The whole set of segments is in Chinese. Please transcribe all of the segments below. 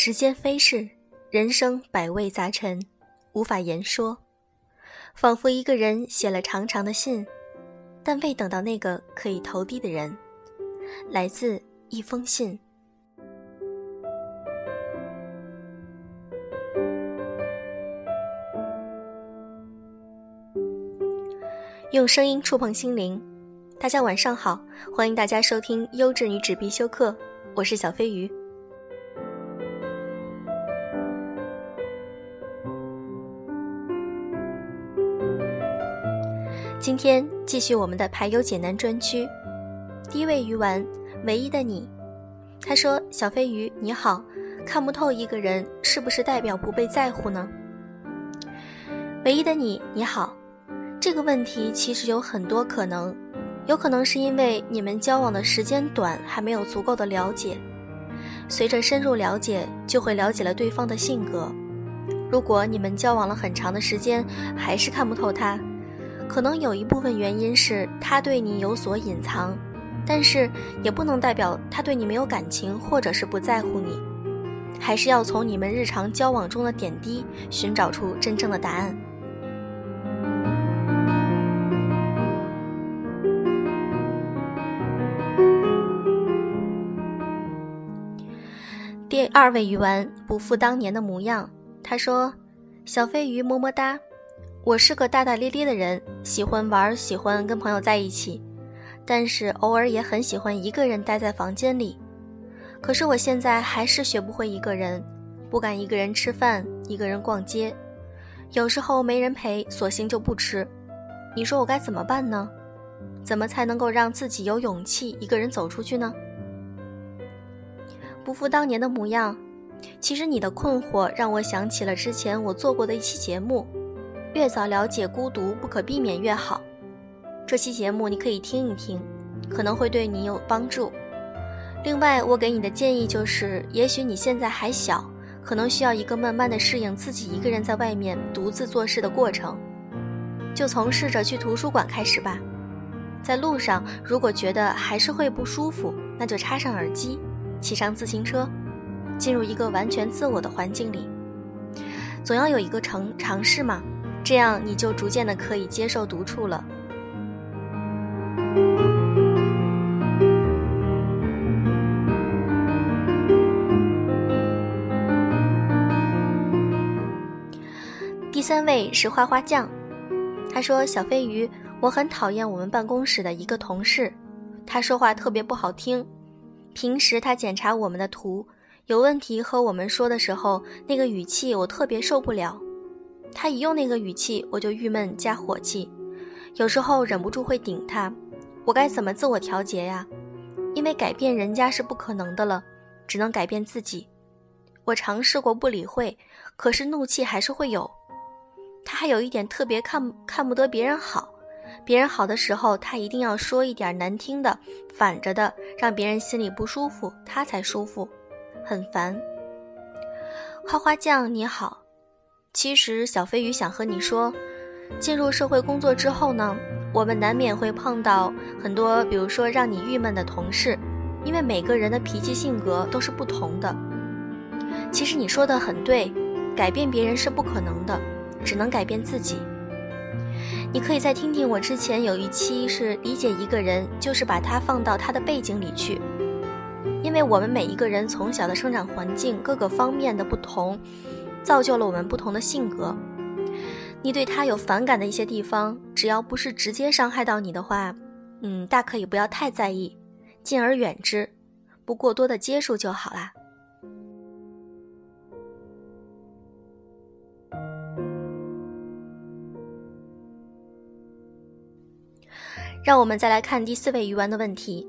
时间飞逝，人生百味杂陈，无法言说。仿佛一个人写了长长的信，但未等到那个可以投递的人。来自一封信。用声音触碰心灵，大家晚上好，欢迎大家收听优质女纸必修课，我是小飞鱼。今天继续我们的排忧解难专区，第一位鱼丸，唯一的你，他说：“小飞鱼你好，看不透一个人是不是代表不被在乎呢？”唯一的你你好。这个问题其实有很多可能，有可能是因为你们交往的时间短，还没有足够的了解。随着深入了解，就会了解了对方的性格。如果你们交往了很长的时间，还是看不透他，可能有一部分原因是他对你有所隐藏，但是也不能代表他对你没有感情，或者是不在乎你。还是要从你们日常交往中的点滴，寻找出真正的答案。第二位鱼丸不复当年的模样。他说：“小飞鱼么么哒，我是个大大咧咧的人，喜欢玩，喜欢跟朋友在一起，但是偶尔也很喜欢一个人待在房间里。可是我现在还是学不会一个人，不敢一个人吃饭，一个人逛街，有时候没人陪，索性就不吃。你说我该怎么办呢？怎么才能够让自己有勇气一个人走出去呢？”不复当年的模样，其实你的困惑让我想起了之前我做过的一期节目，越早了解孤独不可避免越好。这期节目你可以听一听，可能会对你有帮助。另外，我给你的建议就是，也许你现在还小，可能需要一个慢慢的适应自己一个人在外面独自做事的过程，就从试着去图书馆开始吧。在路上，如果觉得还是会不舒服，那就插上耳机。骑上自行车，进入一个完全自我的环境里，总要有一个尝尝试嘛，这样你就逐渐的可以接受独处了。第三位是花花酱，他说：“小飞鱼，我很讨厌我们办公室的一个同事，他说话特别不好听。”平时他检查我们的图有问题和我们说的时候，那个语气我特别受不了。他一用那个语气，我就郁闷加火气，有时候忍不住会顶他。我该怎么自我调节呀？因为改变人家是不可能的了，只能改变自己。我尝试过不理会，可是怒气还是会有。他还有一点特别看看不得别人好。别人好的时候，他一定要说一点难听的，反着的，让别人心里不舒服，他才舒服，很烦。花花酱你好，其实小飞鱼想和你说，进入社会工作之后呢，我们难免会碰到很多，比如说让你郁闷的同事，因为每个人的脾气性格都是不同的。其实你说的很对，改变别人是不可能的，只能改变自己。你可以再听听我之前有一期是理解一个人，就是把他放到他的背景里去，因为我们每一个人从小的生长环境各个方面的不同，造就了我们不同的性格。你对他有反感的一些地方，只要不是直接伤害到你的话，嗯，大可以不要太在意，敬而远之，不过多的接触就好啦。让我们再来看第四位鱼丸的问题。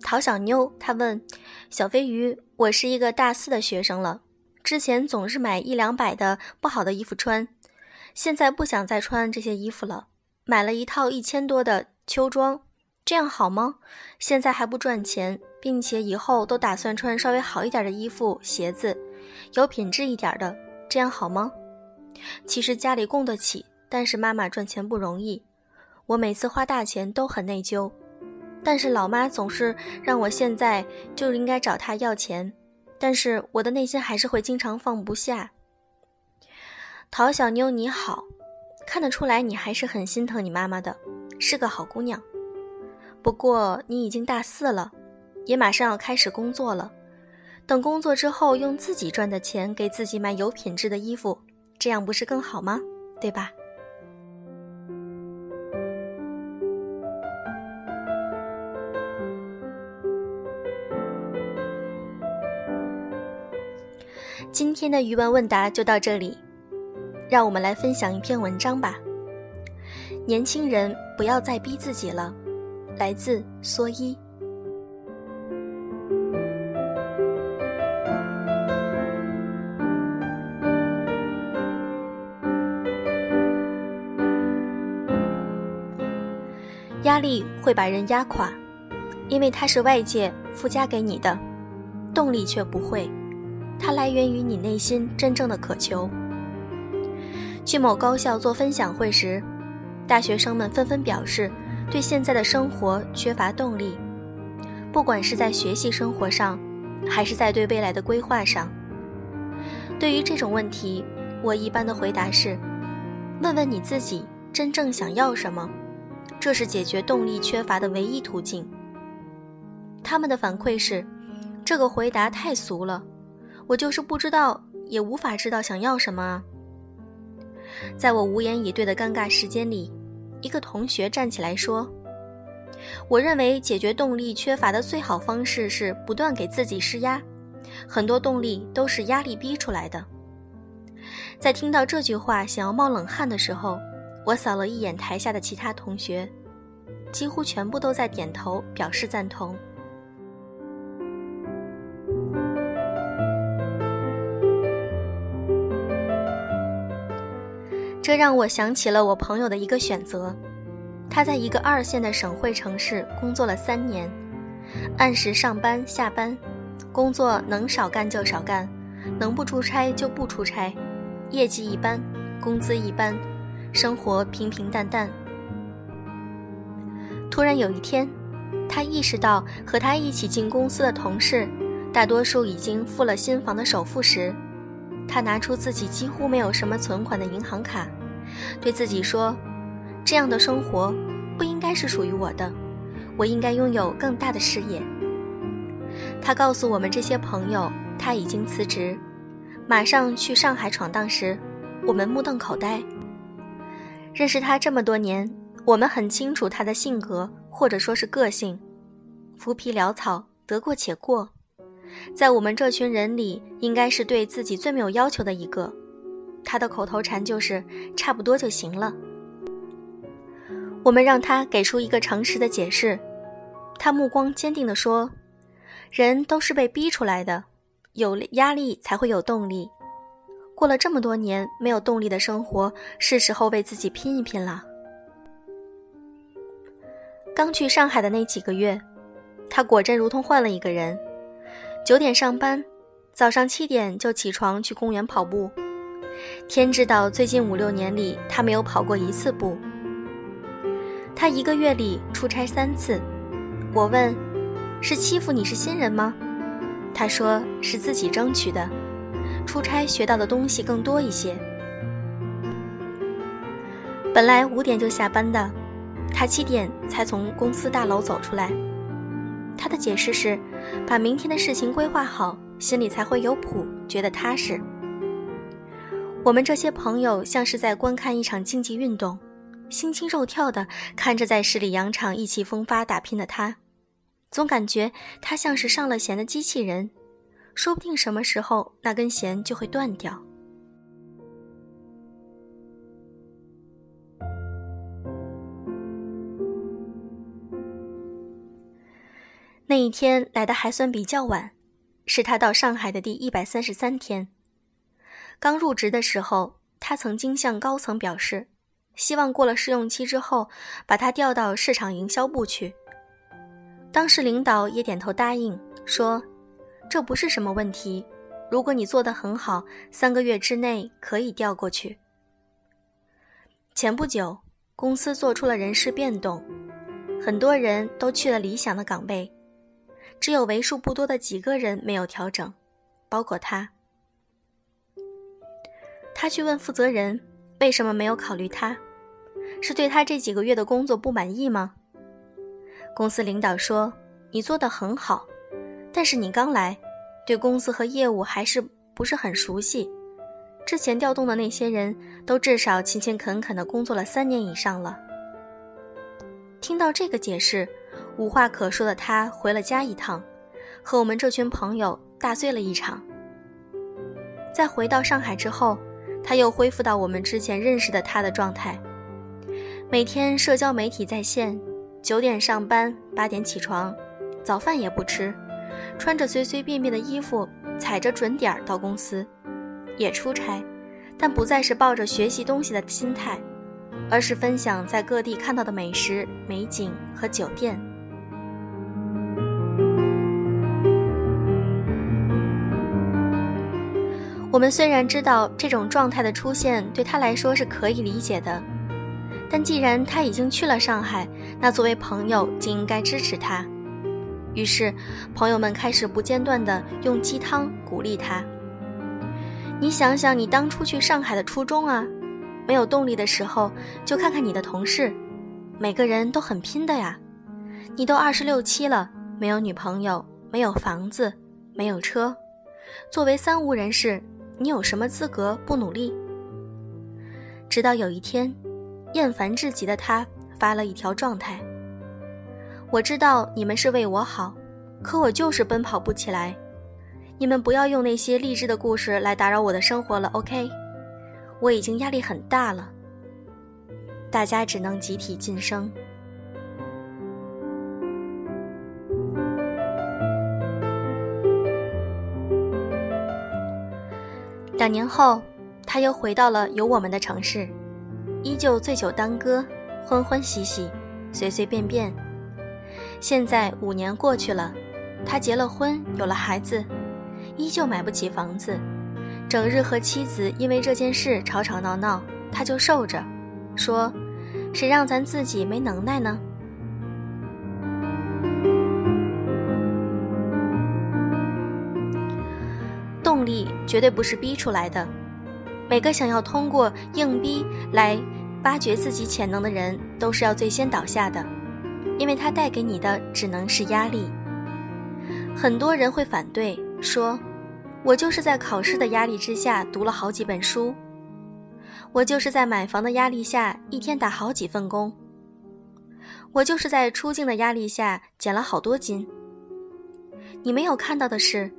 陶小妞她问：“小飞鱼，我是一个大四的学生了，之前总是买一两百的不好的衣服穿，现在不想再穿这些衣服了，买了一套一千多的秋装，这样好吗？现在还不赚钱，并且以后都打算穿稍微好一点的衣服、鞋子，有品质一点的，这样好吗？其实家里供得起，但是妈妈赚钱不容易。”我每次花大钱都很内疚，但是老妈总是让我现在就应该找她要钱，但是我的内心还是会经常放不下。陶小妞你好，看得出来你还是很心疼你妈妈的，是个好姑娘。不过你已经大四了，也马上要开始工作了。等工作之后，用自己赚的钱给自己买有品质的衣服，这样不是更好吗？对吧？今天的余文问答就到这里，让我们来分享一篇文章吧。年轻人不要再逼自己了，来自蓑衣。压力会把人压垮，因为它是外界附加给你的，动力却不会，它来源于你内心真正的渴求。去某高校做分享会时，大学生们纷纷表示对现在的生活缺乏动力，不管是在学习生活上，还是在对未来的规划上。对于这种问题，我一般的回答是：问问你自己真正想要什么。这是解决动力缺乏的唯一途径。他们的反馈是：这个回答太俗了，我就是不知道，也无法知道想要什么。在我无言以对的尴尬时间里，一个同学站起来说：“我认为解决动力缺乏的最好方式是不断给自己施压，很多动力都是压力逼出来的。”在听到这句话想要冒冷汗的时候。我扫了一眼台下的其他同学，几乎全部都在点头表示赞同。这让我想起了我朋友的一个选择：他在一个二线的省会城市工作了三年，按时上班下班，工作能少干就少干，能不出差就不出差，业绩一般，工资一般。生活平平淡淡。突然有一天，他意识到和他一起进公司的同事，大多数已经付了新房的首付时，他拿出自己几乎没有什么存款的银行卡，对自己说：“这样的生活不应该是属于我的，我应该拥有更大的事业。”他告诉我们这些朋友，他已经辞职，马上去上海闯荡时，我们目瞪口呆。认识他这么多年，我们很清楚他的性格，或者说是个性，浮皮潦草，得过且过，在我们这群人里，应该是对自己最没有要求的一个。他的口头禅就是“差不多就行了”。我们让他给出一个诚实的解释，他目光坚定地说：“人都是被逼出来的，有压力才会有动力。”过了这么多年没有动力的生活，是时候为自己拼一拼了。刚去上海的那几个月，他果真如同换了一个人。九点上班，早上七点就起床去公园跑步。天知道，最近五六年里他没有跑过一次步。他一个月里出差三次。我问：“是欺负你是新人吗？”他说：“是自己争取的。”出差学到的东西更多一些。本来五点就下班的，他七点才从公司大楼走出来。他的解释是，把明天的事情规划好，心里才会有谱，觉得踏实。我们这些朋友像是在观看一场竞技运动，心惊肉跳的看着在十里洋场意气风发打拼的他，总感觉他像是上了弦的机器人。说不定什么时候那根弦就会断掉。那一天来的还算比较晚，是他到上海的第一百三十三天。刚入职的时候，他曾经向高层表示，希望过了试用期之后，把他调到市场营销部去。当时领导也点头答应，说。这不是什么问题，如果你做得很好，三个月之内可以调过去。前不久，公司做出了人事变动，很多人都去了理想的岗位，只有为数不多的几个人没有调整，包括他。他去问负责人，为什么没有考虑他？是对他这几个月的工作不满意吗？公司领导说：“你做得很好，但是你刚来，对公司和业务还是不是很熟悉。之前调动的那些人都至少勤勤恳恳地工作了三年以上了。”听到这个解释，无话可说的他回了家一趟，和我们这群朋友大醉了一场。在回到上海之后，他又恢复到我们之前认识的他的状态，每天社交媒体在线，九点上班，八点起床，早饭也不吃，穿着随随便便的衣服，踩着准点儿到公司，也出差，但不再是抱着学习东西的心态。而是分享在各地看到的美食、美景和酒店。我们虽然知道这种状态的出现对他来说是可以理解的，但既然他已经去了上海，那作为朋友就应该支持他。于是，朋友们开始不间断地用鸡汤鼓励他。你想想，你当初去上海的初衷啊！没有动力的时候，就看看你的同事，每个人都很拼的呀。你都二十六七了，没有女朋友，没有房子，没有车，作为三无人士，你有什么资格不努力？直到有一天，厌烦至极的他发了一条状态：“我知道你们是为我好，可我就是奔跑不起来。你们不要用那些励志的故事来打扰我的生活了，OK？” 我已经压力很大了，大家只能集体晋升。两年后，他又回到了有我们的城市，依旧醉酒当歌，欢欢喜喜，随随便便。现在五年过去了，他结了婚，有了孩子，依旧买不起房子。整日和妻子因为这件事吵吵闹闹，他就受着，说：“谁让咱自己没能耐呢？”绝对不是逼出来的，每个想要通过硬逼来挖掘自己潜能的人，都是要最先倒下的，因为他带给你的只能是压力。很多人会反对，说。我就是在考试的压力之下读了好几本书，我就是在买房的压力下一天打好几份工，我就是在出境的压力下减了好多斤。你没有看到的是，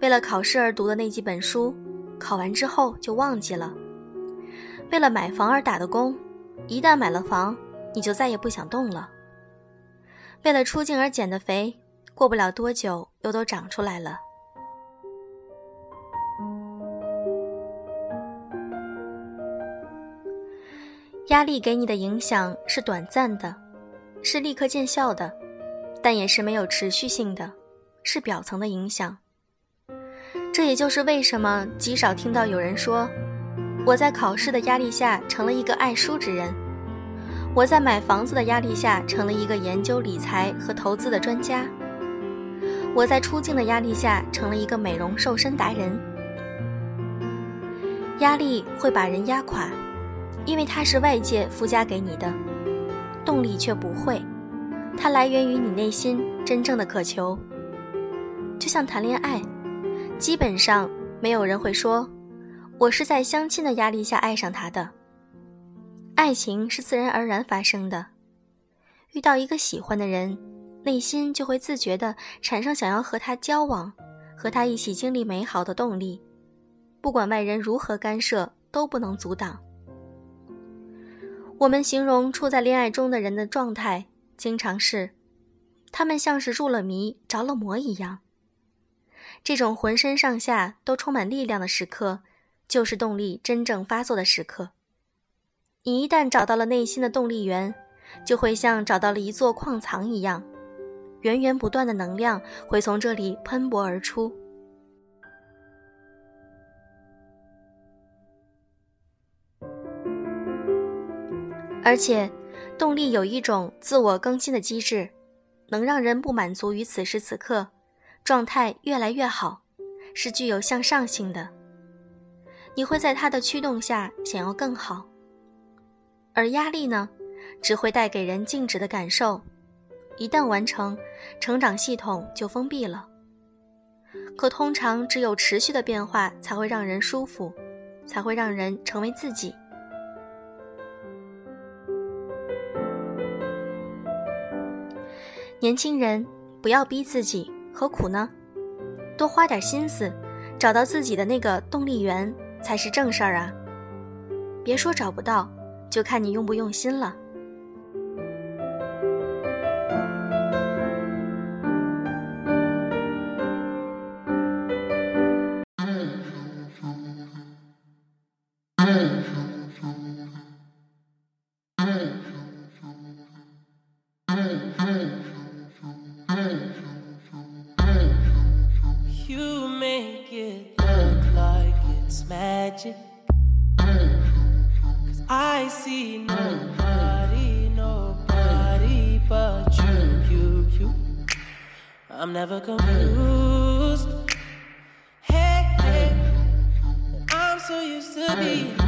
为了考试而读的那几本书，考完之后就忘记了；为了买房而打的工，一旦买了房，你就再也不想动了；为了出镜而减的肥，过不了多久又都长出来了。压力给你的影响是短暂的，是立刻见效的，但也是没有持续性的，是表层的影响。这也就是为什么极少听到有人说：“我在考试的压力下成了一个爱书之人，我在买房子的压力下成了一个研究理财和投资的专家，我在出境的压力下成了一个美容瘦身达人。”压力会把人压垮。因为它是外界附加给你的，动力却不会，它来源于你内心真正的渴求。就像谈恋爱，基本上没有人会说，我是在相亲的压力下爱上他的。爱情是自然而然发生的，遇到一个喜欢的人，内心就会自觉地产生想要和他交往、和他一起经历美好的动力，不管外人如何干涉，都不能阻挡。我们形容处在恋爱中的人的状态，经常是，他们像是入了迷、着了魔一样。这种浑身上下都充满力量的时刻，就是动力真正发作的时刻。你一旦找到了内心的动力源，就会像找到了一座矿藏一样，源源不断的能量会从这里喷薄而出。而且，动力有一种自我更新的机制，能让人不满足于此时此刻，状态越来越好，是具有向上性的，你会在它的驱动下想要更好。而压力呢，只会带给人静止的感受，一旦完成，成长系统就封闭了。可通常只有持续的变化才会让人舒服，才会让人成为自己。年轻人，不要逼自己，何苦呢？多花点心思，找到自己的那个动力源才是正事儿啊！别说找不到，就看你用不用心了。Magic. Mm-hmm. Cause I see nobody, nobody but you, mm-hmm. you, you. I'm never confused. Hey, hey, mm-hmm. I'm so used to being